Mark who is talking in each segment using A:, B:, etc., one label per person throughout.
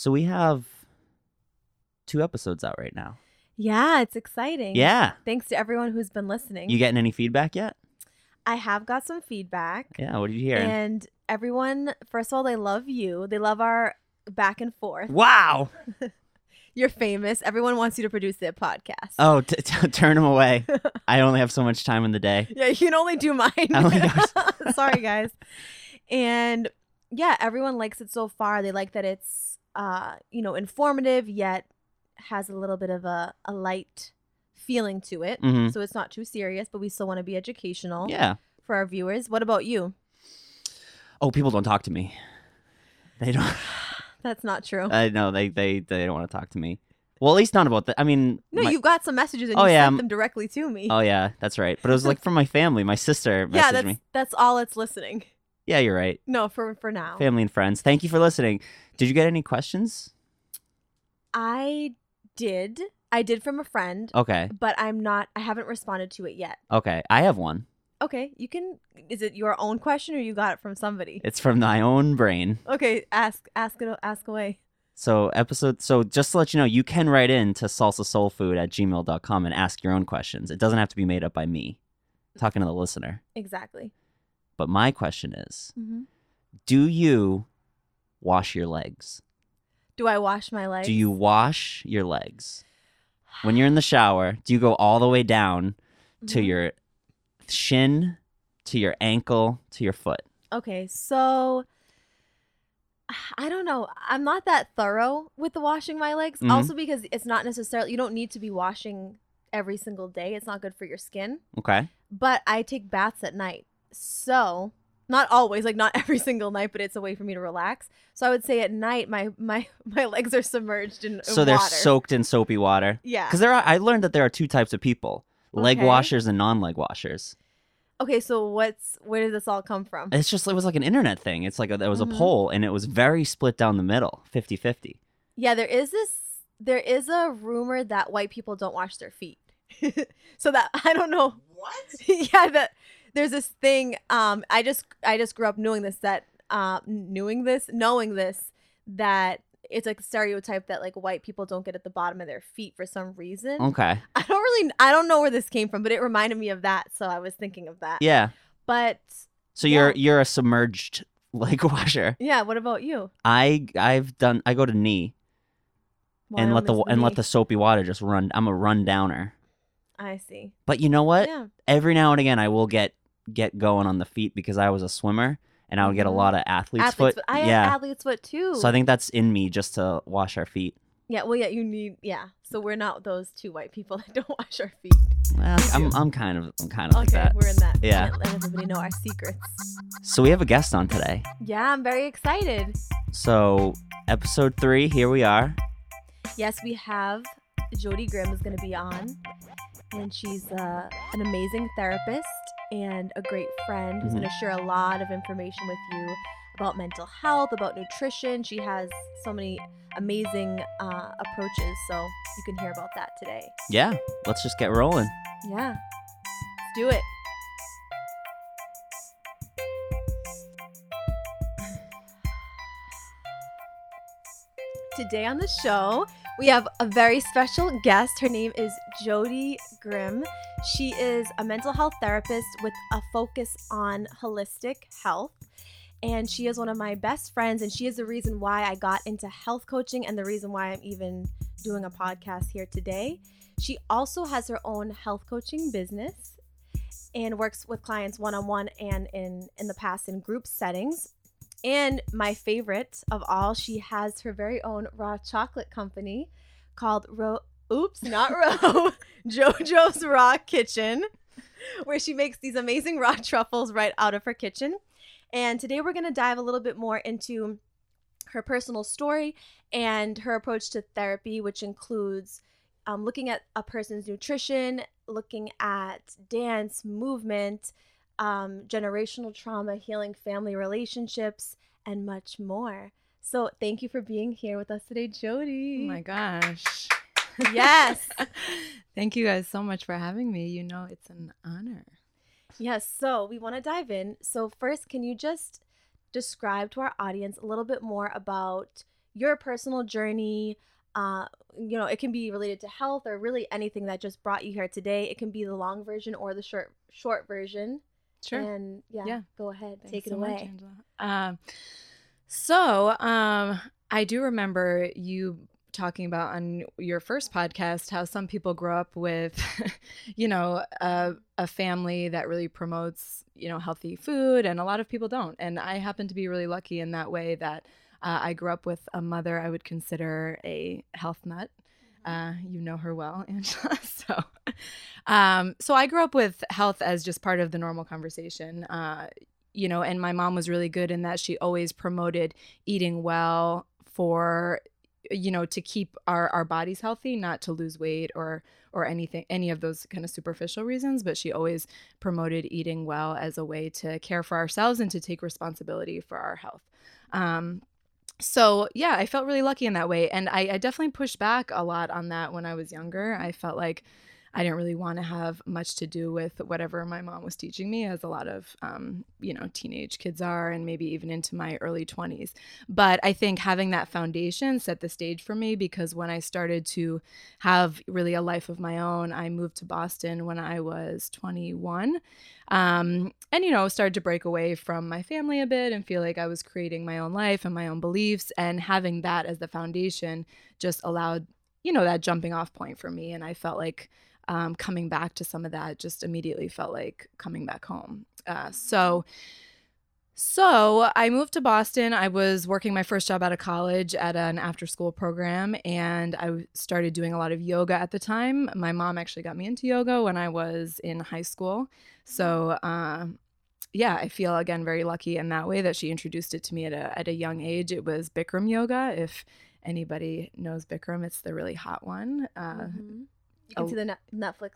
A: So we have two episodes out right now.
B: Yeah, it's exciting.
A: Yeah.
B: Thanks to everyone who's been listening.
A: You getting any feedback yet?
B: I have got some feedback.
A: Yeah. What did you hear?
B: And everyone, first of all, they love you. They love our back and forth.
A: wow.
B: You're famous. Everyone wants you to produce their podcast.
A: Oh, t- t- turn them away. I only have so much time in the day.
B: Yeah, you can only do mine.
A: Only
B: Sorry, guys. And yeah, everyone likes it so far. They like that it's uh, you know, informative yet has a little bit of a, a light feeling to it.
A: hmm
B: So it's not too serious, but we still want to be educational
A: Yeah.
B: for our viewers. What about you?
A: Oh, people don't talk to me. They don't.
B: That's not true.
A: I know they they they don't want to talk to me. Well, at least not about that. I mean,
B: no,
A: my-
B: you've got some messages and
A: Oh,
B: you
A: yeah,
B: sent them directly to me.
A: Oh yeah, that's right. But it was like from my family. My sister messaged
B: yeah, that's
A: me.
B: that's all it's listening.
A: Yeah, you're right.
B: No, for for now.
A: Family and friends. Thank you for listening. Did you get any questions?
B: I did. I did from a friend,
A: Okay.
B: but I'm not I haven't responded to it yet.
A: Okay. I have one.
B: Okay, you can is it your own question or you got it from somebody?
A: It's from my own brain.
B: Okay, ask ask it ask away.
A: So episode so just to let you know, you can write in to salsasoulfood at gmail.com and ask your own questions. It doesn't have to be made up by me. Talking to the listener.
B: Exactly.
A: But my question is,
B: hmm
A: do you wash your legs?
B: Do I wash my legs?
A: Do you wash your legs? When you're in the shower, do you go all the way down to
B: Mhm.
A: your shin, to your ankle, to your foot?
B: Okay, so I don't know. I'm not that thorough with the washing my legs.
A: Mhm.
B: Also because it's not necessarily you don't need to be washing every single day. It's not good for your skin.
A: Okay.
B: But I take baths at night. So, not always, like not every single night, but it's a way for me to relax. So I would say at night my my my legs are submerged in, in
A: So they're
B: water.
A: soaked in soapy water.
B: Yeah.
A: Because there are, I learned that there are two types of people: leg
B: Okay.
A: washers and non-leg washers.
B: Okay, so what's where did this all come from?
A: It's just it was like an internet thing. It's like a, there was
B: Mhm.
A: a poll, and it was very split down the middle, 50-50.
B: Yeah, there is this there is a rumor that white people don't wash their feet. so that I don't know.
C: What?
B: yeah, that there's this thing um I just I just grew up knowing this that uh knowing this, knowing this that it's like a stereotype that like white people don't get at the bottom of their feet for some reason.
A: Okay.
B: I don't really I don't know where this came from, but it reminded me of that, so I was thinking of that.
A: Yeah.
B: But
A: So you're you're a submerged leg washer.
B: yeah, what about you?
A: I I've done. I go to knee
B: Why
A: and let the
B: this
A: and let the soapy water just run. I'm a run downer.
B: I see.
A: But you know what?
B: Yeah.
A: Every now and again, I will get get going on the feet because I was a swimmer and I would get a
B: Mhm.
A: lot of athlete's,
B: Athlete's
A: foot.
B: foot. I have
A: yeah.
B: athlete's foot too.
A: So I think that's in me just to wash our feet.
B: Yeah, well, yeah, you need, yeah. So we're not those two white people that don't wash our feet.
A: Well, I'm. I'm kind of I'm kind of like that.
B: we're in that.
A: Yeah.
B: Let everybody know our secrets.
A: So we have a guest on today.
B: Yeah, I'm very excited.
A: So episode three, here we are.
B: Yes, we have Jody Grimm is going to be on, and she's uh, an amazing therapist and a great friend who's
A: Mhm.
B: going to share a lot of information with you about mental health, about nutrition. She has so many amazing uh, approaches, so you can hear about that today.
A: Yeah, let's just get rolling.
B: Yeah, let's do it. Today on the show, we have a very special guest. Her name is Jody Grimm. She is a mental health therapist with a focus on holistic health. And she is one of my best friends, and she is the reason why I got into health coaching and the reason why I'm even doing a podcast here today. She also has her own health coaching business and works with clients one on one and in in the past in group settings. And my favorite of all, she has her very own raw chocolate company called Ro Oops, not Ro JoJo's Raw Kitchen, where she makes these amazing raw truffles right out of her kitchen. And today we're going to dive a little bit more into her personal story and her approach to therapy, which includes um, looking at a person's nutrition, looking at dance, movement, um, generational trauma, healing family relationships, and much more. So, thank you for being here with us today, Jody.
C: Oh my gosh.
B: Yes.
C: Thank you guys so much for having me. You know, it's an honor.
B: Yes, so we want to dive in. So, first, can you just describe to our audience a little bit more about your personal journey. Uh, you know, it can be related to health or really anything that just brought you here today. It can be the long version or the short short version.
C: Sure.
B: And yeah,
C: Yeah.
B: go ahead,
C: Thanks
B: take it
C: so much,
B: away.
C: Angela. Um, so um, I do remember you talking about on your first podcast how some people grow up with, you know, a, a family that really promotes, you know, healthy food, and a lot of people don't. And I happen to be really lucky in that way that uh, I grew up with a mother I would consider a health nut. Uh, you know her well, Angela. So, um, so I grew up with health as just part of the normal conversation. Uh, you know, and my mom was really good in that she always promoted eating well for, you know, to keep our our bodies healthy, not to lose weight or or anything, any of those kind of superficial reasons. But she always promoted eating well as a way to care for ourselves and to take responsibility for our health. Um, so yeah, I felt really lucky in that way, and I, I definitely pushed back a lot on that when I was younger. I felt like I didn't really want to have much to do with whatever my mom was teaching me, as a lot of um, you know teenage kids are, and maybe even into my early twenties. But I think having that foundation set the stage for me because when I started to have really a life of my own, I moved to Boston when I was 21 um, and you know started to break away from my family a bit and feel like i was creating my own life and my own beliefs and having that as the foundation just allowed you know that jumping off point for me and i felt like um, coming back to some of that just immediately felt like coming back home uh, so so I moved to Boston. I was working my first job out of college at an after school program, and I started doing a lot of yoga at the time. My mom actually got me into yoga when I was in high school. So, uh, yeah, I feel again very lucky in that way that she introduced it to me at a, at a young age. It was Bikram yoga. If anybody knows Bikram, it's the really hot one. Uh,
B: Mhm. You can
C: oh.
B: see the Netflix.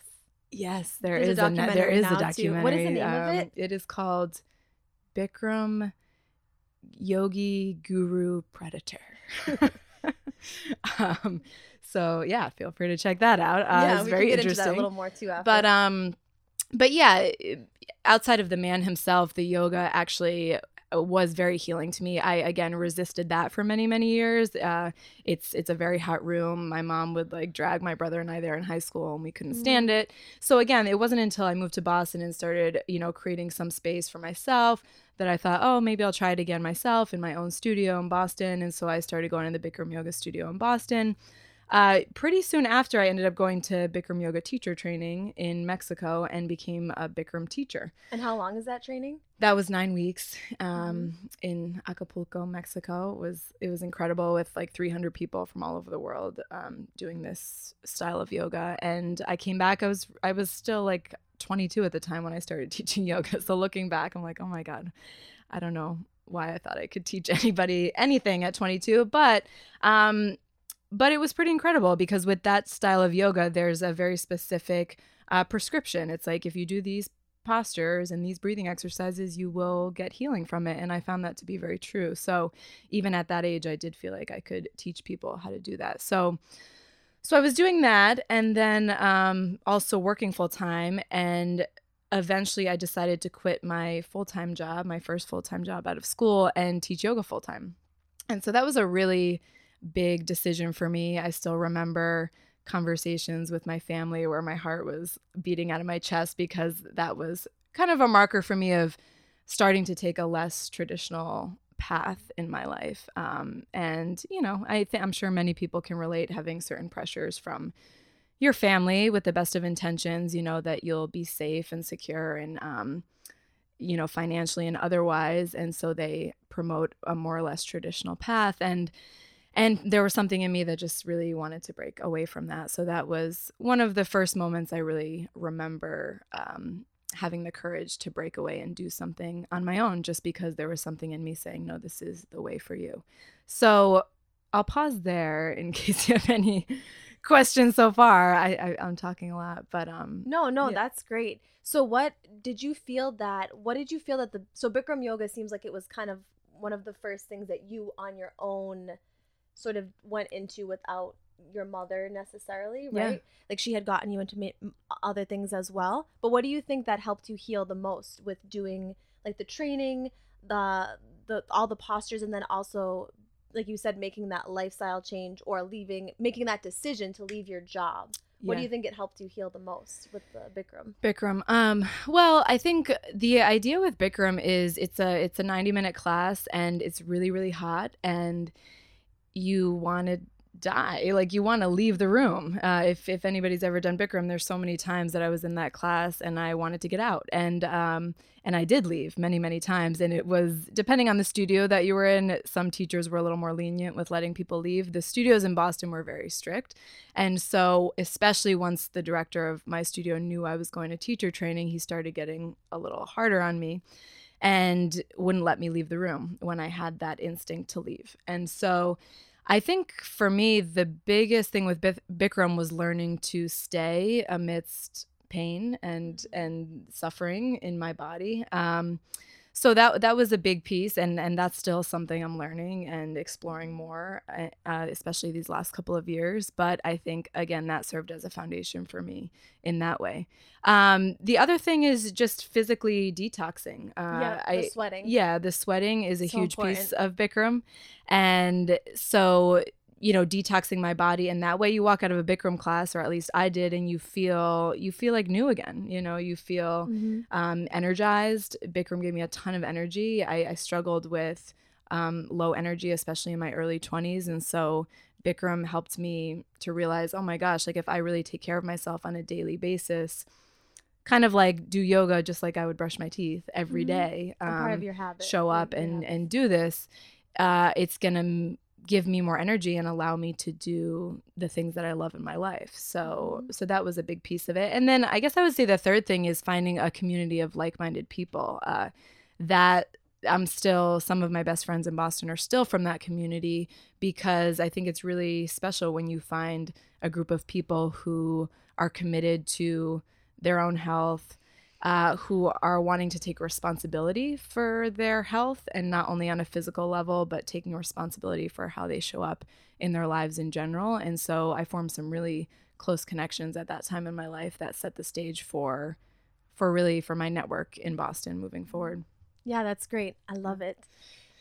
C: Yes, there
B: There's a
C: is a, ne- there
B: documentary
C: a
B: now, too. What is the name of
C: Um,
B: it?
C: It is called Bikram Yogi Guru Predator. um, so yeah, feel free to check that out. Uh,
B: yeah,
C: it's
B: we
C: very
B: can get
C: interesting.
B: into that a little more too after.
C: but um, but yeah, outside of the man himself, the yoga actually was very healing to me. I again resisted that for many many years. Uh, it's it's a very hot room. My mom would like drag my brother and I there in high school, and we couldn't
B: Mm.
C: stand it. So again, it wasn't until I moved to Boston and started you know creating some space for myself that I thought, oh, maybe I'll try it again myself in my own studio in Boston. And so I started going to the Bikram Yoga studio in Boston. Uh, pretty soon after, I ended up going to Bikram Yoga teacher training in Mexico and became a Bikram teacher.
B: and how long is that training?
C: That was nine weeks um, in Acapulco, Mexico. It was it was incredible with like 300 people from all over the world um, doing this style of yoga. And I came back. I was I was still like 22 at the time when I started teaching yoga. So looking back, I'm like, oh my god, I don't know why I thought I could teach anybody anything at 22, but um, but it was pretty incredible because with that style of yoga, there's a very specific uh, prescription. It's like if you do these postures and these breathing exercises, you will get healing from it. And I found that to be very true. So even at that age, I did feel like I could teach people how to do that. So so I was doing that and then um, also working full time. And eventually I decided to quit my full time job, my first full time job out of school, and teach yoga full time. And so that was a really big decision for me. I still remember conversations with my family where my heart was beating out of my chest because that was kind of a marker for me of starting to take a less traditional path in my life. Um, and you know, I think I'm sure many people can relate having certain pressures from your family with the best of intentions. You know that you'll be safe and secure and um, you know financially and otherwise, and so they promote a more or less traditional path and and there was something in me that just really wanted to break away from that so that was one of the first moments i really remember um, having the courage to break away and do something on my own just because there was something in me saying no this is the way for you so i'll pause there in case you have any questions so far i, I i'm talking a lot but um
B: No, no,
C: Yeah.
B: that's great. So what did you feel that what did you feel that the so Bikram yoga seems like it was kind of one of the first things that you on your own sort of went into without your mother necessarily,
C: Yeah.
B: right? Like she had gotten you into ma- other things as well. But what do you think that helped you heal the most with doing like the training, the the all the postures and then also like you said, making that lifestyle change or leaving, making that decision to leave your job. What do you think it helped you heal the most with the Bikram?
C: Bikram. Um, well, I think the idea with Bikram is it's a it's a 90 minute class and it's really really hot and you want to die like you want to leave the room. Uh, if, if anybody's ever done bikram there's so many times that i was in that class and i wanted to get out. And um, and i did leave many many times. And it was depending on the studio that you were in some teachers were a little more lenient with letting people leave. The studios in boston were very strict. And so especially once the director of my studio knew i was going to teacher training he started getting a little harder on me and wouldn't let me leave the room when I had that instinct to leave. And so I think for me, the biggest thing with Bik- Bikram was learning to stay amidst pain and and suffering in my body. Um, so that that was a big piece, and and that's still something I'm learning and exploring more, uh, uh, especially these last couple of years. But I think again that served as a foundation for me in that way. Um, the other thing is just physically detoxing. Uh,
B: yeah, the
C: I,
B: sweating.
C: yeah, the sweating is a
B: So
C: huge piece of Bikram. And so, you know, detoxing my body and that way you walk out of a Bikram class or at least I did and you feel you feel like new again. You know, you feel
B: Mhm.
C: um energized. Bikram gave me a ton of energy. I, I struggled with um, low energy, especially in my early 20s. And so Bikram helped me to realize, oh my gosh, like if I really take care of myself on a daily basis, kind of like do yoga just like I would brush my teeth every
B: Mhm.
C: day.
B: A part of
C: um,
B: your habit.
C: show up and
B: habit.
C: and do this uh it's gonna give me more energy and allow me to do the things that i love in my life so
B: Mhm.
C: so that was a big piece of it and then i guess i would say the third thing is finding a community of like-minded people uh that i'm still some of my best friends in boston are still from that community because i think it's really special when you find a group of people who are committed to their own health uh, who are wanting to take responsibility for their health and not only on a physical level, but taking responsibility for how they show up in their lives in general. And so I formed some really close connections at that time in my life that set the stage for for really for my network in Boston moving forward.
B: Yeah, that's great. I love it.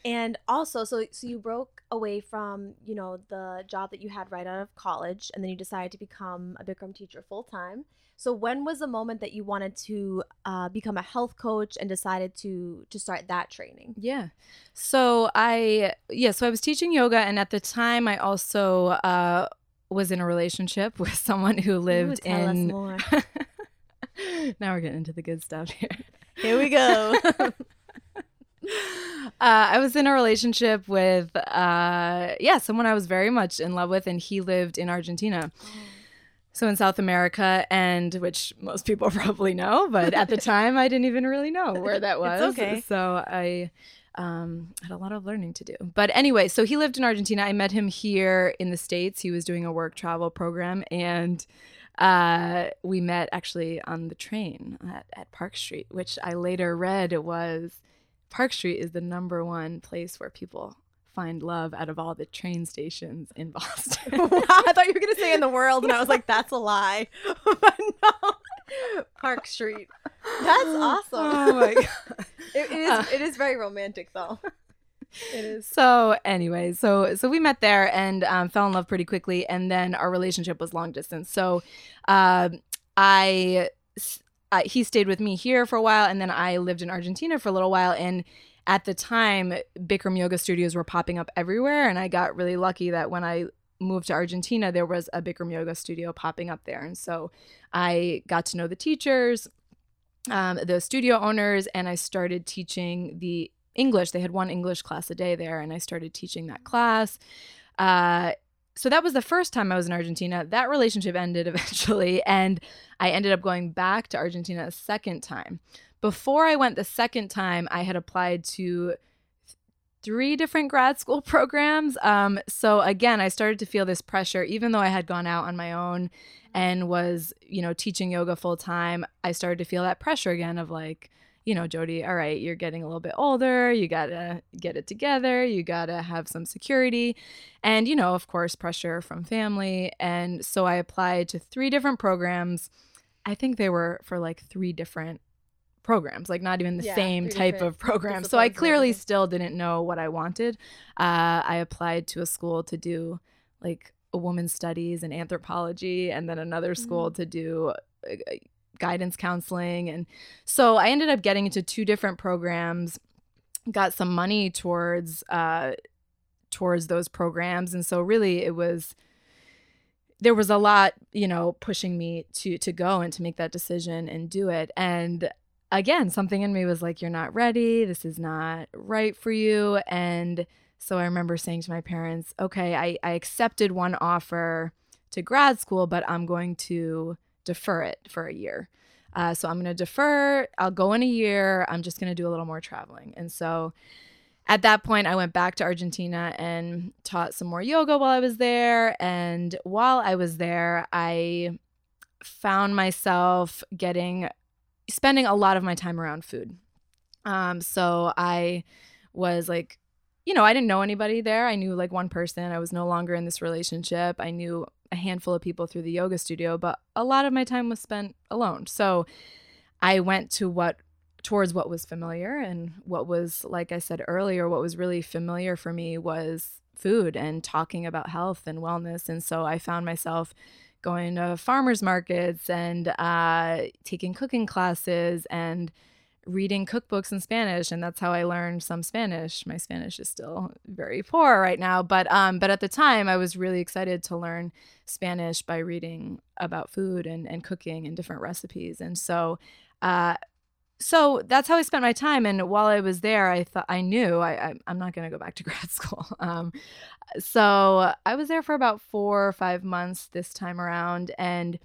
B: And also, so so you broke away from you know the job that you had right out of college, and then you decided to become a Bikram teacher full time. So when was the moment that you wanted to uh, become a health coach and decided to to start that training?
C: Yeah. So I yeah, so I was teaching yoga and at the time I also uh was in a relationship with someone who lived
B: Ooh,
C: in
B: more.
C: now we're getting into the good stuff here.
B: Here we go.
C: uh, I was in a relationship with, uh, yeah, someone I was very much in love with, and he lived in Argentina. So in South America, and which most people probably know, but at the time I didn't even really know where that was.
B: It's okay.
C: So I um, had a lot of learning to do. But anyway, so he lived in Argentina. I met him here in the States. He was doing a work travel program, and uh, we met actually on the train at, at Park Street, which I later read was Park Street is the number one place where people find love out of all the train stations in Boston.
B: wow, I thought you were gonna say in the world, and I was like, that's a lie. but no, Park Street. That's awesome.
C: Oh my god.
B: It, it is. It is very romantic, though. It is.
C: So anyway, so so we met there and um, fell in love pretty quickly, and then our relationship was long distance. So um I, I he stayed with me here for a while, and then I lived in Argentina for a little while. And at the time, Bikram yoga studios were popping up everywhere, and I got really lucky that when I moved to Argentina, there was a Bikram yoga studio popping up there, and so I got to know the teachers. Um, the studio owners, and I started teaching the English. They had one English class a day there, and I started teaching that class. Uh, so that was the first time I was in Argentina. That relationship ended eventually, and I ended up going back to Argentina a second time. Before I went the second time, I had applied to three different grad school programs. Um, so again, I started to feel this pressure, even though I had gone out on my own and was, you know, teaching yoga full time. I started to feel that pressure again of like, you know, Jody, all right, you're getting a little bit older. You got to get it together. You got to have some security. And, you know, of course, pressure from family. And so I applied to three different programs. I think they were for like three different programs, like not even the
B: Yeah,
C: same type of program. So I clearly
B: everything.
C: still didn't know what I wanted. Uh, I applied to a school to do like a women's studies and anthropology, and then another school
B: Mm.
C: to do uh, guidance counseling. And so I ended up getting into two different programs, got some money towards uh, towards those programs, and so really it was there was a lot, you know, pushing me to to go and to make that decision and do it. And again, something in me was like, "You're not ready. This is not right for you." And so I remember saying to my parents, "Okay, I, I accepted one offer to grad school, but I'm going to defer it for a year. Uh, so I'm going to defer. I'll go in a year. I'm just going to do a little more traveling." And so at that point, I went back to Argentina and taught some more yoga while I was there. And while I was there, I found myself getting spending a lot of my time around food. Um, so I was like, you know, I didn't know anybody there. I knew like one person. I was no longer in this relationship. I knew a handful of people through the yoga studio, but a lot of my time was spent alone. So I went to what towards what was familiar and what was like I said earlier what was really familiar for me was food and talking about health and wellness and so I found myself going to farmers markets and uh, taking cooking classes and reading cookbooks in Spanish and that's how I learned some Spanish. My Spanish is still very poor right now, but um but at the time I was really excited to learn Spanish by reading about food and and cooking and different recipes. And so uh so that's how I spent my time. And while I was there, I thought I knew I, I I'm not going to go back to grad school. Um, so I was there for about four or five months this time around, and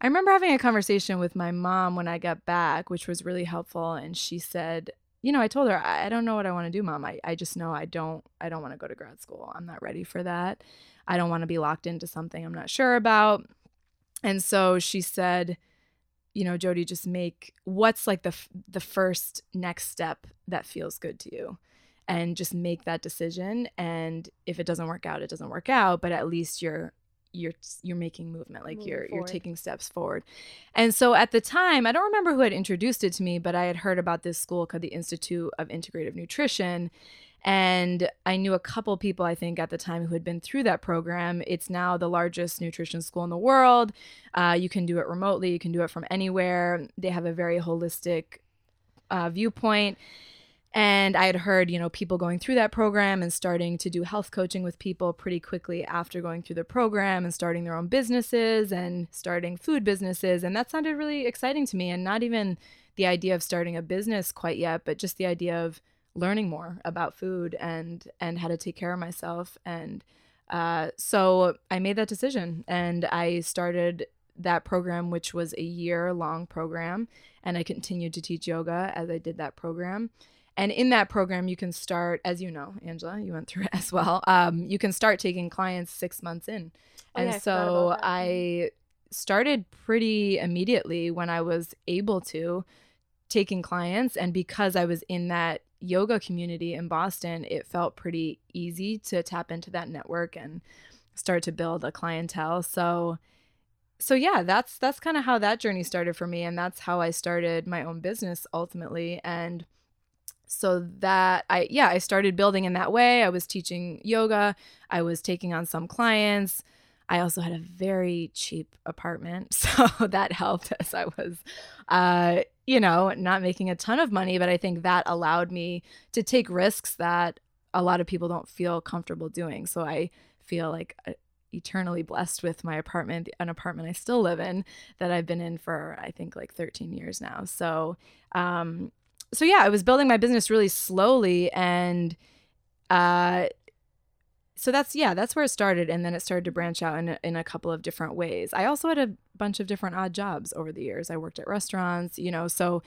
C: I remember having a conversation with my mom when I got back, which was really helpful. And she said, you know, I told her I, don't know what I want to do, mom. I, I just know I don't I don't want to go to grad school. I'm not ready for that. I don't want to be locked into something I'm not sure about. And so she said, you know, Jody, just make what's like the the first next step that feels good to you, and just make that decision. And if it doesn't work out, it doesn't work out. But at least you're you're you're making movement, like
B: Moving
C: you're you're taking steps forward. And so at the time, I don't remember who had introduced it to me, but I had heard about this school called the Institute of Integrative Nutrition. And I knew a couple people, I think, at the time who had been through that program. It's now the largest nutrition school in the world. Uh, you can do it remotely, you can do it from anywhere. They have a very holistic uh, viewpoint. And I had heard, you know, people going through that program and starting to do health coaching with people pretty quickly after going through the program and starting their own businesses and starting food businesses. And that sounded really exciting to me. And not even the idea of starting a business quite yet, but just the idea of learning more about food and and how to take care of myself and uh, so i made that decision and i started that program which was a year long program and i continued to teach yoga as i did that program and in that program you can start as you know angela you went through it as well um, you can start taking clients six months in.
B: Oh,
C: and
B: yeah,
C: so i started pretty immediately when i was able to taking clients. And because i was in that yoga community in boston it felt pretty easy to tap into that network and start to build a clientele. So so yeah that's that's kind of how that journey started for me. And that's how i started my own business ultimately. And so that i yeah i started building in that way. I was teaching yoga. I was taking on some clients. I also had a very cheap apartment so that helped as i was uh you know not making a ton of money but i think that allowed me to take risks that a lot of people don't feel comfortable doing. So i feel like uh, eternally blessed with my apartment an apartment i still live in that i've been in for i think like 13 years now. So um so yeah i was building my business really slowly and uh so that's yeah that's where it started and then it started to branch out in a, in a couple of different ways. I also had a bunch of different odd jobs over the years. I worked at restaurants you know so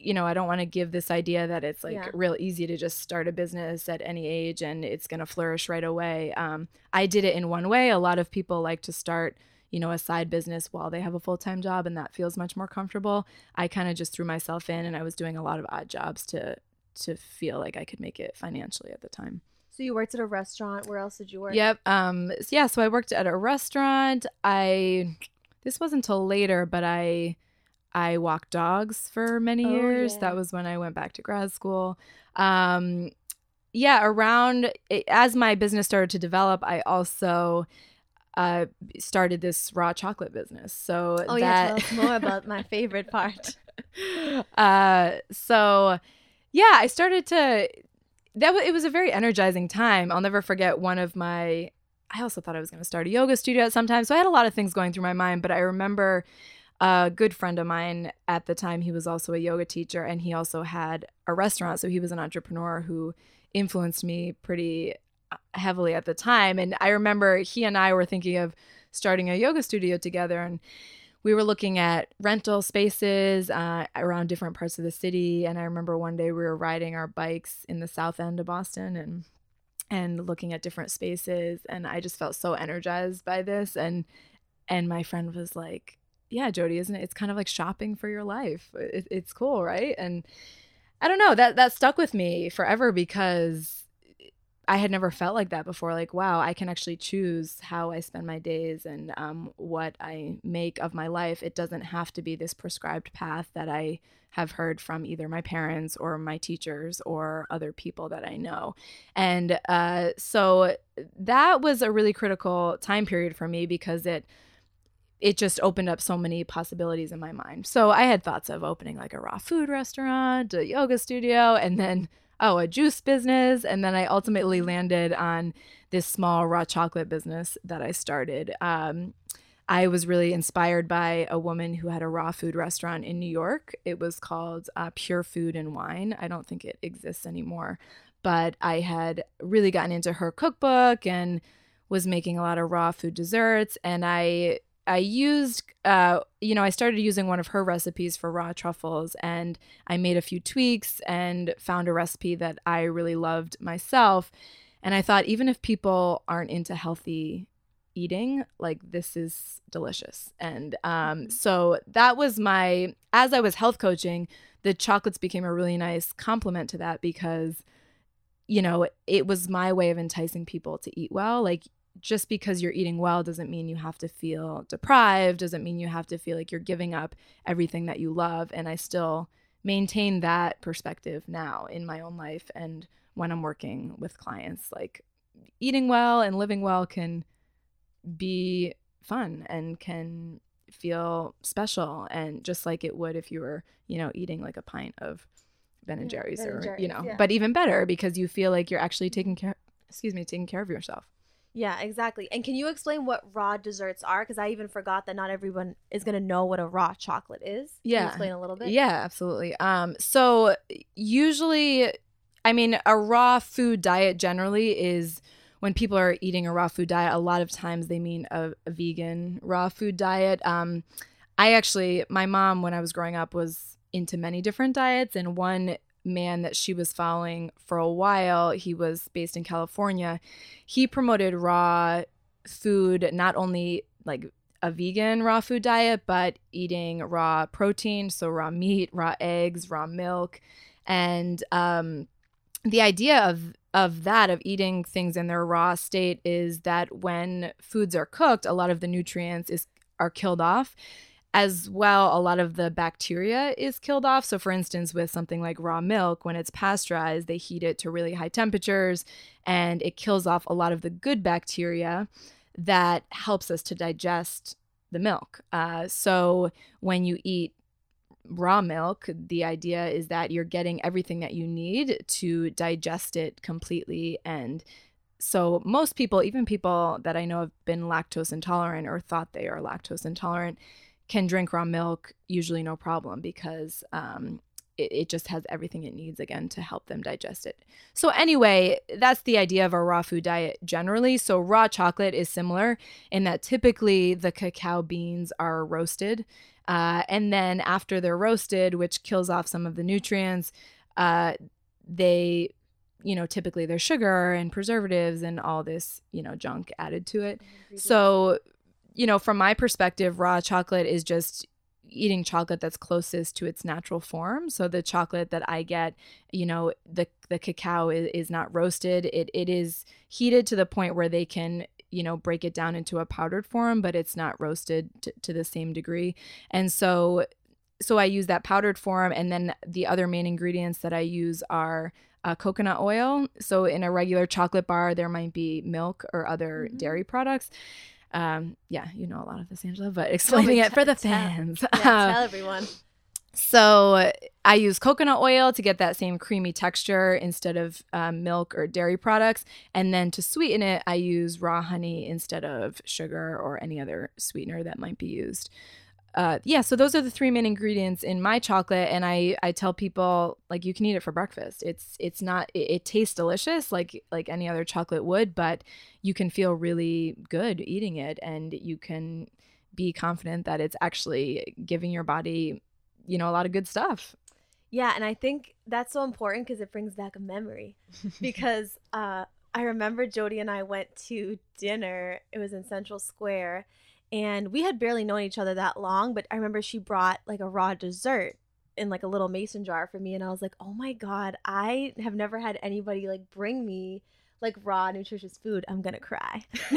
C: you know i don't want to give this idea that it's like
B: Yeah.
C: real easy to just start a business at any age and it's going to flourish right away. Um, i did it in one way. A lot of people like to start you know a side business while they have a full-time job and that feels much more comfortable i kind of just threw myself in and i was doing a lot of odd jobs to to feel like i could make it financially at the time
B: So you worked at a restaurant. Where else did you work?
C: Yep. Um. Yeah. So I worked at a restaurant. I. This wasn't until later, but I. I walked dogs for many
B: Oh,
C: years.
B: yeah.
C: That was when I went back to grad school. Um, yeah, around as my business started to develop, I also uh, started this raw chocolate business. So
B: Oh yeah,
C: that
B: tell us more about my favorite part.
C: uh, so yeah, I started to. That w- it was a very energizing time. I'll never forget one of my. I also thought I was going to start a yoga studio at some time, so I had a lot of things going through my mind. But I remember a good friend of mine at the time. He was also a yoga teacher, and he also had a restaurant. So he was an entrepreneur who influenced me pretty heavily at the time. And I remember he and I were thinking of starting a yoga studio together, and we were looking at rental spaces uh, around different parts of the city. And i remember one day we were riding our bikes in the south end of boston and and looking at different spaces. And i just felt so energized by this. And and my friend was like yeah jody isn't it it's kind of like shopping for your life. It, it's cool right? And i don't know that that stuck with me forever because I had never felt like that before. Like, wow, I can actually choose how I spend my days and um, what I make of my life. It doesn't have to be this prescribed path that I have heard from either my parents or my teachers or other people that I know. And uh, so that was a really critical time period for me because it it just opened up so many possibilities in my mind. So I had thoughts of opening like a raw food restaurant, a yoga studio, and then oh, a juice business. And then I ultimately landed on this small raw chocolate business that I started. Um, I was really inspired by a woman who had a raw food restaurant in New York. It was called uh, Pure Food and Wine. I don't think it exists anymore, but I had really gotten into her cookbook and was making a lot of raw food desserts. And I I used, uh, you know, I started using one of her recipes for raw truffles and I made a few tweaks and found a recipe that I really loved myself. And I thought, even if people aren't into healthy eating, like this is delicious. And um, so that was my, as I was health coaching, the chocolates became a really nice complement to that because, you know, it was my way of enticing people to eat well. Like, just because you're eating well doesn't mean you have to feel deprived, doesn't mean you have to feel like you're giving up everything that you love. And I still maintain that perspective now in my own life and when I'm working with clients. Like eating well and living well can be fun and can feel special and just like it would if you were, you know, eating like a pint of Ben and Jerry's
B: Ben and
C: or you know,
B: yeah.
C: but even better because you feel like you're actually taking care excuse me, taking care of yourself.
B: Yeah, exactly. And can you explain what raw desserts are? Because I even forgot that not everyone is gonna know what a raw chocolate is. Can you
C: Yeah.
B: explain a little bit.
C: Yeah, absolutely. Um, so usually, I mean, a raw food diet generally is when people are eating a raw food diet. A lot of times they mean a, a vegan raw food diet. Um, I actually, my mom, when I was growing up, was into many different diets, and one man that she was following for a while, he was based in California. He promoted raw food, not only like a vegan raw food diet, but eating raw protein, so raw meat, raw eggs, raw milk, and um, the idea of of that of eating things in their raw state is that when foods are cooked, a lot of the nutrients is are killed off. As well, a lot of the bacteria is killed off. So, for instance, with something like raw milk, when it's pasteurized, they heat it to really high temperatures and it kills off a lot of the good bacteria that helps us to digest the milk. Uh, so when you eat raw milk, the idea is that you're getting everything that you need to digest it completely. And so most people, even people that I know have been lactose intolerant or thought they are lactose intolerant, can drink raw milk usually no problem because um, it, it just has everything it needs again to help them digest it. So, anyway, that's the idea of a raw food diet generally. So, raw chocolate is similar in that typically the cacao beans are roasted. Uh, and then after they're roasted, which kills off some of the nutrients, uh, they, you know, typically there's sugar and preservatives and all this, you know, junk added to it. So, you know, from my perspective, raw chocolate is just eating chocolate that's closest to its natural form. So the chocolate that I get, you know, the the cacao is, is not roasted. It it is heated to the point where they can you know break it down into a powdered form but it's not roasted to, to the same degree and so so I use that powdered form, and then the other main ingredients that I use are uh, coconut oil. So in a regular chocolate bar, there might be milk or other
B: Mhm.
C: dairy products. Um, yeah, you know a lot of this, Angela, but explaining it for the
B: tell-
C: fans.
B: Yeah, tell everyone.
C: So I use coconut oil to get that same creamy texture instead of um, milk or dairy products. And then to sweeten it, I use raw honey instead of sugar or any other sweetener that might be used. Uh, yeah, so those are the three main ingredients in my chocolate, and I I tell people like you can eat it for breakfast. It's it's not it, it tastes delicious like like any other chocolate would, but you can feel really good eating it, and you can be confident that it's actually giving your body you know a lot of good stuff
B: Yeah, and I think that's so important because it brings back a memory. because uh, I remember Jody and I went to dinner. It was in Central Square, and we had barely known each other that long. But I remember she brought like a raw dessert in like a little mason jar for me, and I was like, "Oh my god, I have never had anybody like bring me." like raw nutritious food i'm gonna cry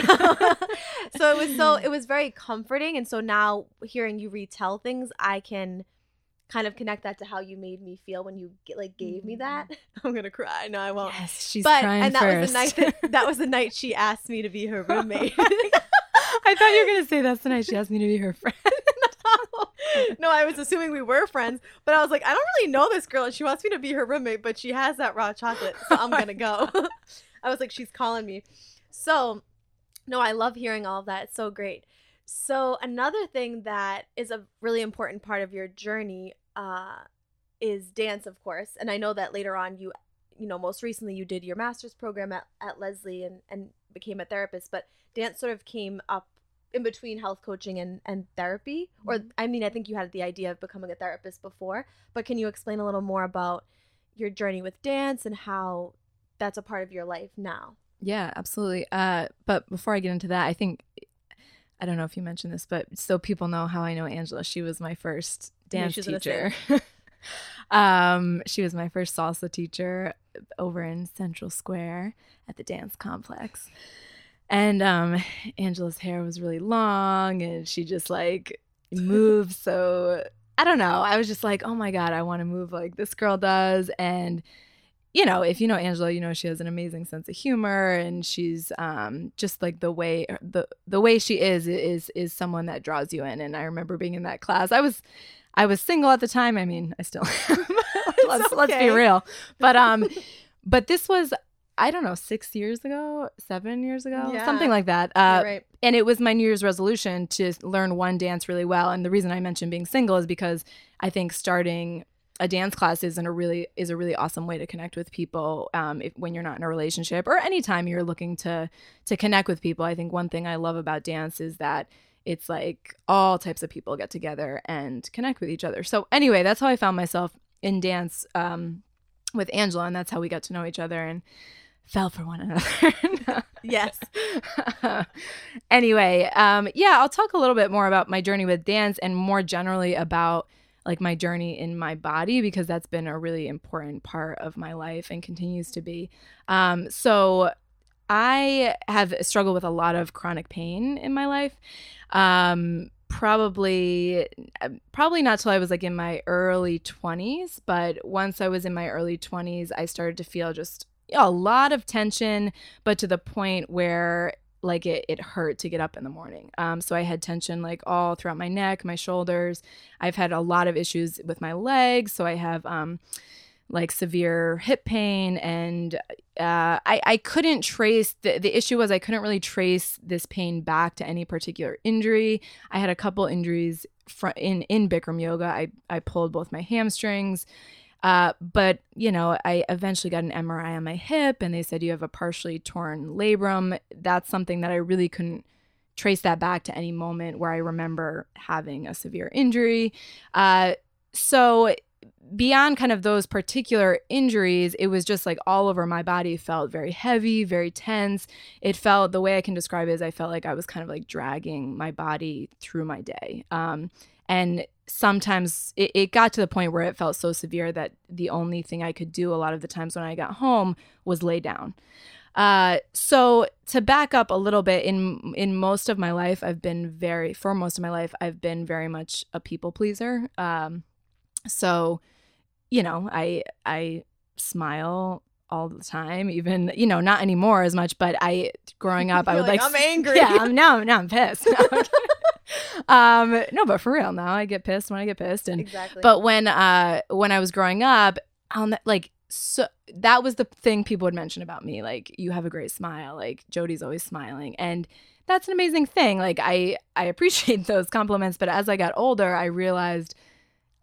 B: so it was so it was very comforting and so now hearing you retell things i can kind of connect that to how you made me feel when you like gave me that mm-hmm. i'm gonna cry no i won't
C: yes she's
B: but
C: crying
B: and that
C: first.
B: was the night that, that was the night she asked me to be her oh roommate
C: i thought you were gonna say that's the night she asked me to be her friend
B: no, I was assuming we were friends, but I was like, I don't really know this girl, and she wants me to be her roommate, but she has that raw chocolate, so I'm gonna go. I was like, she's calling me. So, no, I love hearing all of that. It's so great. So, another thing that is a really important part of your journey uh, is dance, of course. And I know that later on, you, you know, most recently you did your master's program at, at Lesley and, and became a therapist, but dance sort of came up in between health coaching and, and therapy or i mean i think you had the idea of becoming a therapist before but can you explain a little more about your journey with dance and how that's a part of your life now?
C: Yeah absolutely. Uh but before i get into that i think i don't know if you mentioned this but so people know how i know angela. She was my first dance
B: gonna
C: teacher. um she was my first salsa teacher over in central square at the dance complex and um angela's hair was really long and she just like moved. So i don't know. I was just like oh my god i want to move like this girl does. And you know if you know angela you know she has an amazing sense of humor and she's um just like the way the the way she is is is someone that draws you in. And i remember being in that class. I was i was single at the time. I mean i still am. Let's, let's be real. But um but this was I don't know, six years ago, seven years ago,
B: Yeah.
C: something like that. Uh,
B: right
C: and it was my New Year's resolution to learn one dance really well. And the reason I mentioned being single is because I think starting a dance class is a really is a really awesome way to connect with people um, if, when you're not in a relationship or anytime you're looking to to connect with people. I think one thing I love about dance is that it's like all types of people get together and connect with each other. So anyway, that's how I found myself in dance um, with Angela, and that's how we got to know each other and fell for one another.
B: yes
C: anyway, um, yeah, I'll talk a little bit more about my journey with dance and more generally about like my journey in my body because that's been a really important part of my life and continues to be. Um, so I have struggled with a lot of chronic pain in my life. Um, probably probably not till I was like in my early 20s, but once I was in my early 20s, I started to feel just a lot of tension, but to the point where like it, it hurt to get up in the morning. Um, so I had tension like all throughout my neck, my shoulders. I've had a lot of issues with my legs. So I have um, like severe hip pain and uh, I, I couldn't trace the, the issue was I couldn't really trace this pain back to any particular injury. I had a couple injuries fr- in in Bikram yoga. I, I pulled both my hamstrings. Uh, but you know, I eventually got an MRI on my hip, and they said you have a partially torn labrum. That's something that I really couldn't trace that back to any moment where I remember having a severe injury. Uh, so beyond kind of those particular injuries, it was just like all over my body felt very heavy, very tense. It felt the way I can describe it is I felt like I was kind of like dragging my body through my day. Um, and sometimes it, it got to the point where it felt so severe that the only thing I could do a lot of the times when I got home was lay down. Uh, so to back up a little bit, in in most of my life, I've been very for most of my life, I've been very much a people pleaser. Um, So, you know, I I smile all the time even you know not anymore as much but i growing up i would like
B: I'm angry.
C: yeah I'm, now now i'm pissed um no but for real now i get pissed when i get pissed and
B: exactly.
C: but when uh when I was growing up, on like so that was the thing people would mention about me. Like you have a great smile. Like Jody's always smiling, and that's an amazing thing. Like I I appreciate those compliments, but as I got older, I realized.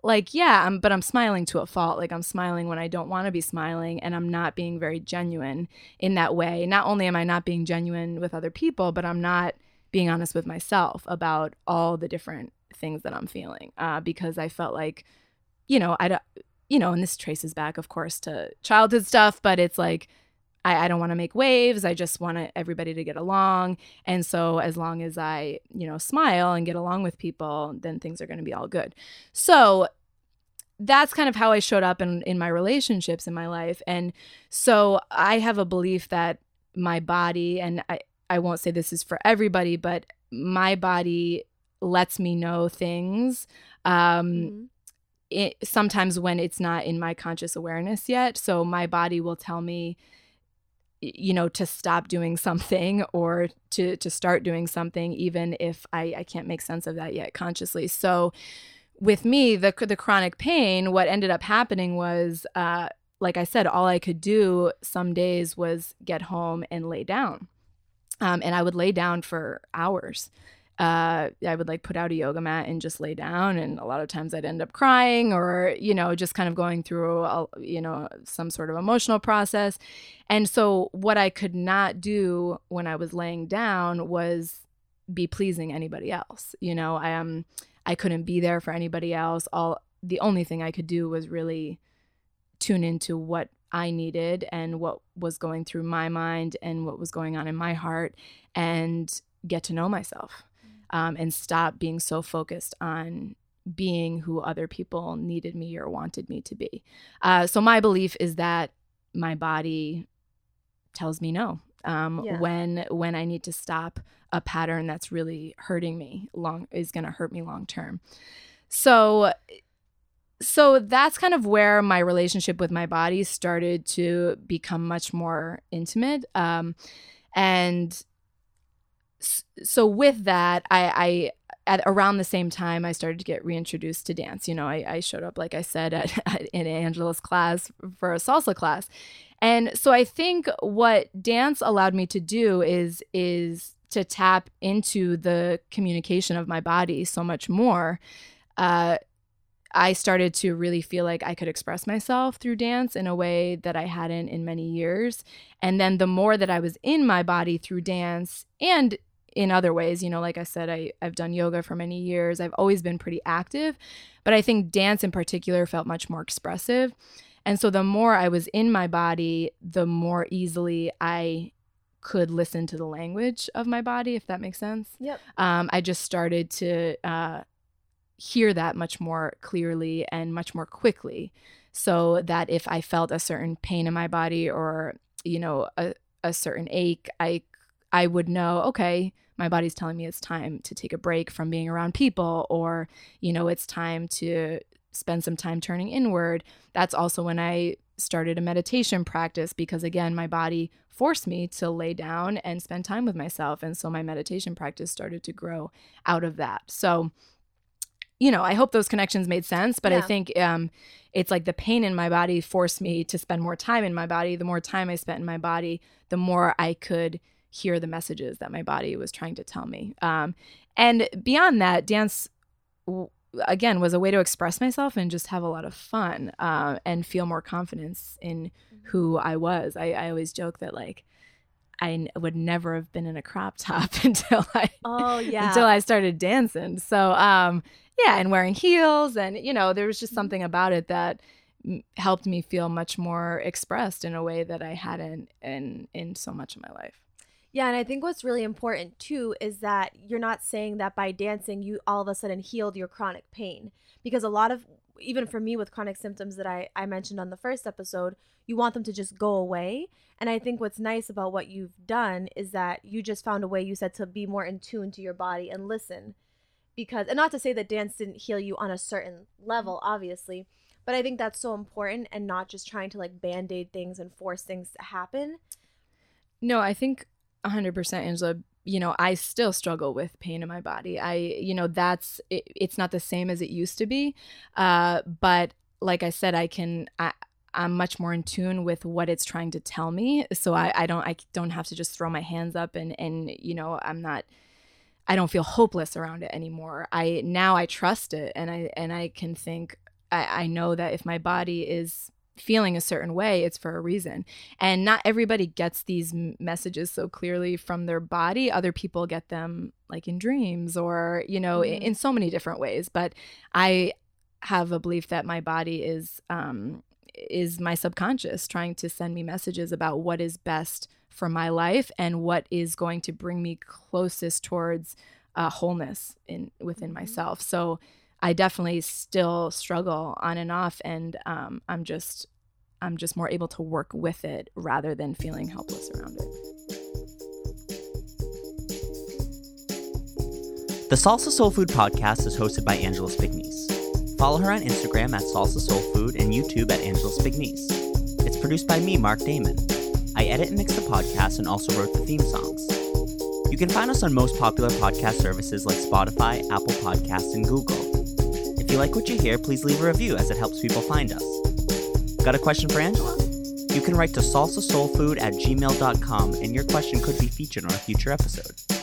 C: Like yeah, I'm, but I'm smiling to a fault. Like I'm smiling when I don't want to be smiling, and I'm not being very genuine in that way. Not only am I not being genuine with other people, but I'm not being honest with myself about all the different things that I'm feeling uh, because I felt like, you know, I you know, and this traces back, of course, to childhood stuff, but it's like, I, I don't want to make waves. I just want everybody to get along. And so, as long as I, you know, smile and get along with people, then things are going to be all good. So, that's kind of how I showed up in, in my relationships in my life. And so, I have a belief that my body, and I, I won't say this is for everybody, but my body lets me know things um,
B: Mhm.
C: it, sometimes when it's not in my conscious awareness yet. So my body will tell me, you know, to stop doing something or to to start doing something, even if I, I can't make sense of that yet consciously. So with me, the the chronic pain, what ended up happening was, uh, like I said, all I could do some days was get home and lay down, um, and I would lay down for hours uh, I would like put out a yoga mat and just lay down. And a lot of times I'd end up crying or, you know, just kind of going through, a, you know, some sort of emotional process. And so what I could not do when I was laying down was be pleasing anybody else. You know, I um, I couldn't be there for anybody else. All the only thing I could do was really tune into what I needed and what was going through my mind and what was going on in my heart and get to know myself um, and stop being so focused on being who other people needed me or wanted me to be. Uh, so my belief is that my body tells me no um,
B: Yeah.
C: when when I need to stop a pattern that's really hurting me long is going to hurt me long term. So so that's kind of where my relationship with my body started to become much more intimate um, and so with that i i at around the same time i started to get reintroduced to dance. You know i, I showed up like i said at, at, in angela's class for a salsa class. And so i think what dance allowed me to do is is to tap into the communication of my body so much more uh, I started to really feel like I could express myself through dance in a way that I hadn't in many years. And then the more that I was in my body through dance and in other ways, you know, like I said, I, I've done yoga for many years. I've always been pretty active, but I think dance in particular felt much more expressive. And so the more I was in my body, the more easily I could listen to the language of my body, if that makes sense
B: Yep.
C: um, I just started to uh, hear that much more clearly and much more quickly. So that if I felt a certain pain in my body or, you know, a, a certain ache, I, I would know, okay, my body's telling me it's time to take a break from being around people or, you know, it's time to spend some time turning inward. That's also when I started a meditation practice because, again, my body forced me to lay down and spend time with myself. And so my meditation practice started to grow out of that. So, you know, I hope those connections made sense, but I think um, it's like the pain in my body forced me to spend more time in my body. The more time I spent in my body, the more I could hear the messages that my body was trying to tell me. Um, and beyond that, dance, w- again, was a way to express myself and just have a lot of fun uh, and feel more confidence in who I was. I, I always joke that, like, I would never have been in a crop top until I
B: Oh yeah.
C: until I started dancing. So, um, yeah, and wearing heels, and you know, there was just mm-hmm. something about it that m- helped me feel much more expressed in a way that I hadn't in in so much of my life.
B: Yeah, and I think what's really important too is that you're not saying that by dancing you all of a sudden healed your chronic pain. Because a lot of even for me with chronic symptoms that I, I mentioned on the first episode, you want them to just go away. And I think what's nice about what you've done is that you just found a way you said to be more in tune to your body and listen. Because and not to say that dance didn't heal you on a certain level obviously but i think that's so important and not just trying to like band-aid things and force things to happen
C: No, I think 100% Angela, you know, I still struggle with pain in my body. I, you know, that's, it, it's not the same as it used to be. Uh, but like I said, I can, I, I'm much more in tune with what it's trying to tell me. So I, I don't, I don't have to just throw my hands up and, and, you know, I'm not, I don't feel hopeless around it anymore. I, now I trust it and I, and I can think, I, I know that if my body is feeling a certain way, it's for a reason. And not everybody gets these messages so clearly from their body. Other people get them like in dreams or, you know,
B: Mhm.
C: in, in so many different ways. But I have a belief that my body is um is my subconscious trying to send me messages about what is best for my life and what is going to bring me closest towards uh, wholeness in within
B: Mhm.
C: myself. So I definitely still struggle on and off, and um, I'm just I'm just more able to work with it rather than feeling helpless around it.
A: The Salsa Soul Food podcast is hosted by Angela Spignese. Follow her on Instagram at Salsa Soul Food and YouTube at Angela Spignese. It's produced by me, Mark Damon. I edit and mix the podcast and also wrote the theme songs. You can find us on most popular podcast services like Spotify, Apple Podcasts, and Google. If you like what you hear, please leave a review as it helps people find us. Got a question for Angela? You can write to salsasoulfood at gmail.com and your question could be featured on a future episode.